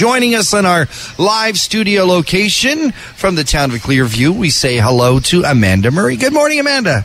Joining us on our live studio location from the town of Clearview, we say hello to Amanda Murray. Good morning, Amanda.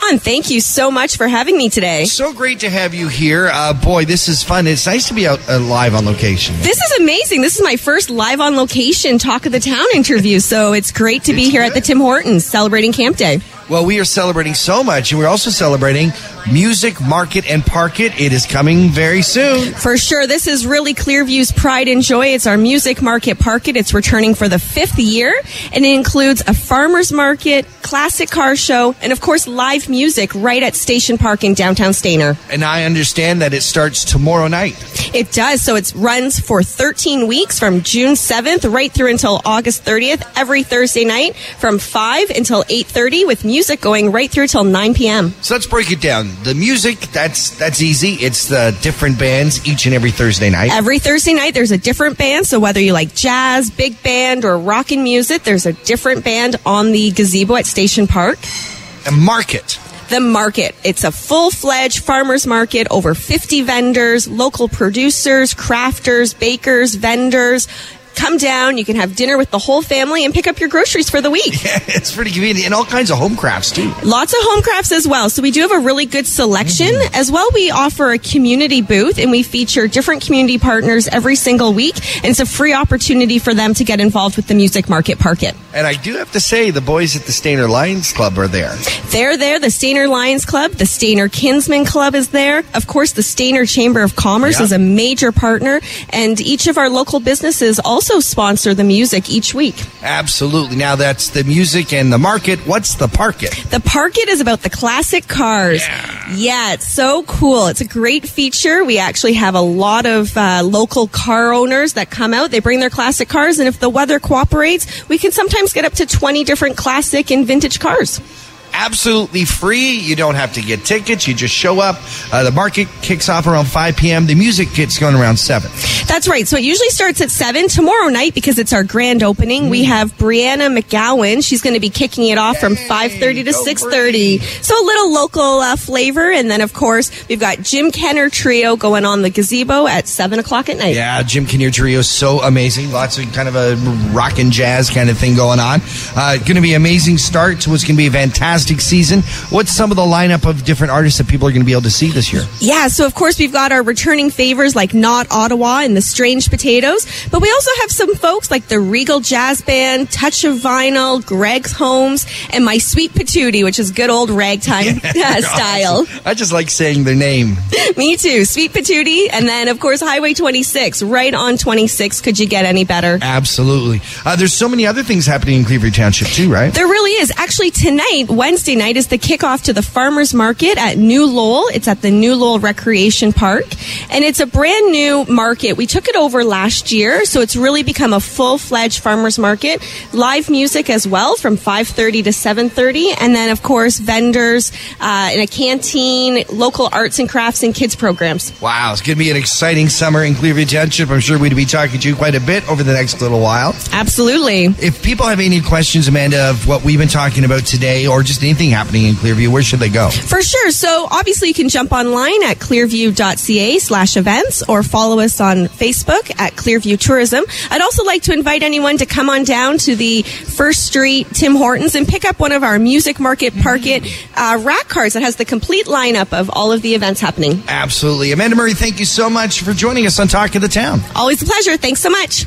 John, thank you so much for having me today. So great to have you here. Uh, boy, this is fun. It's nice to be out uh, live on location. This is amazing. This is my first live on location Talk of the Town interview, so it's great to be It's here at the. Tim Hortons celebrating Camp Day. Well, we are celebrating so much, and we're also celebrating Music Market and Park It. It is coming very soon. For sure, this is really Clearview's pride and joy. It's our music market Park It. It's returning for the fifth year, and it includes a farmer's market, classic car show, and of course, live music right at Station Park in downtown Stayner. And I understand that it starts tomorrow night. It does. So it runs for 13 weeks from June 7th right through until August 30th every Thursday night from 5 until 8:30 with music going right through till 9 p.m. So let's break it down. The music, that's that's easy. It's the different bands each and every Thursday night. Every Thursday night there's a different band, so whether you like jazz, big band or rockin' music, there's a different band on the gazebo at Station Park. A market. The market. It's a full fledged farmers market, over 50 vendors, local producers, crafters, bakers, vendors. Come down, you can have dinner with the whole family and pick up your groceries for the week. Yeah, it's pretty convenient. And all kinds of home crafts, too. Lots of home crafts as well. So we do have a really good selection. Mm-hmm. As well, we offer a community booth and we feature different community partners every single week. And it's a free opportunity for them to get involved with the music market Park It. And I do have to say, the boys at the Stayner Lions Club are there. They're there. The Stayner Lions Club, the Stayner Kinsmen Club is there. Of course, the Stayner Chamber of Commerce Yeah. is a major partner. And each of our local businesses also sponsor the music each week. Absolutely. Now that's the music and the market. What's the Park It? The Park It is about the classic cars. Yeah. it's so cool. It's a great feature. We actually have a lot of uh, local car owners that come out. They bring their classic cars, and if the weather cooperates, we can sometimes get up to 20 different classic and vintage cars. Absolutely free. You don't have to get tickets. You just show up. Uh, the market kicks off around 5 p.m. The music gets going around 7. That's right. So it usually starts at 7 tomorrow night because it's our grand opening. We have Brianna McGowan. She's going to be kicking it off from 5:30 to go 6:30. So a little local uh, flavor and then of course, we've got Jim Kenner trio going on the gazebo at 7 o'clock at night. Yeah, Jim Kenner Trio is so amazing. Lots of kind of a rock and jazz kind of thing going on. Uh, going to be an amazing start to what's going to be a fantastic season. What's some of the lineup of different artists that people are going to be able to see this year? Yeah, so of course we've got our returning favors like Not Ottawa and the Strange Potatoes, but we also have some folks like the Regal Jazz Band, Touch of Vinyl, Greg's Homes, and My Sweet Patootie, which is good old ragtime uh, style. I just like saying their name. Me too, Sweet Patootie, and then of course Highway 26, right on 26. Could you get any better? Absolutely. Uh, there's so many other things happening in Clearview Township too, right? There really is. Actually, tonight, Wednesday night, is the kickoff to the Farmers Market at New Lowell. It's at the New Lowell Recreation Park. And it's a brand new market. We took it over last year, so it's really become a full-fledged farmers market. Live music as well from 5.30 to 7.30. And then, of course, vendors uh, in a canteen, local arts and crafts and kids programs. Wow, it's going to be an exciting summer in Clearview Township. I'm sure we'd be talking to you quite a bit over the next little while. Absolutely. If people have any questions, Amanda, of what we've been talking about today or just anything happening in Clearview, where should they go? For sure. So obviously you can jump online at clearview.ca slash events or follow us on Facebook at Clearview Tourism. I'd also like to invite anyone to come on down to the First Street Tim Hortons and pick up one of our Music Market Park It uh, rack cards that has the complete lineup of all of the events happening. Absolutely. Amanda Murray, thank you so much for joining us on Talk of the Town. Always a pleasure. Thanks so much.